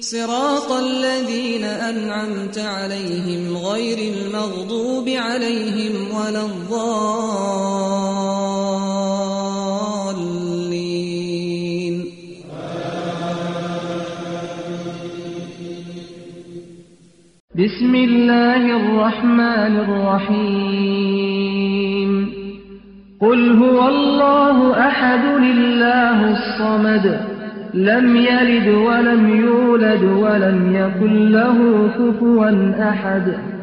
صراط الذين أنعمت عليهم غير المغضوب عليهم ولا الضالين. بسم الله الرحمن الرحيم. قل هو الله أحد لله الصمد. لم يلد ولم يولد ولم يكن له كفوا أحد.